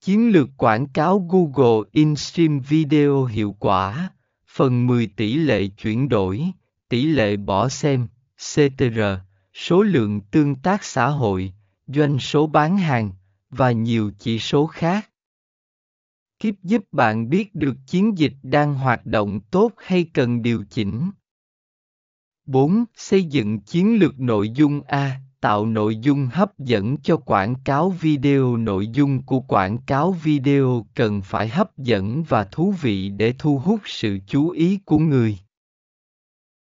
Chiến lược quảng cáo Google InStream Video hiệu quả, phần 10 tỷ lệ chuyển đổi, tỷ lệ bỏ xem, CTR, số lượng tương tác xã hội, doanh số bán hàng, và nhiều chỉ số khác. Kiếp giúp bạn biết được chiến dịch đang hoạt động tốt hay cần điều chỉnh. 4. Xây dựng chiến lược nội dung A tạo nội dung hấp dẫn cho quảng cáo video. Nội dung của quảng cáo video cần phải hấp dẫn và thú vị để thu hút sự chú ý của người.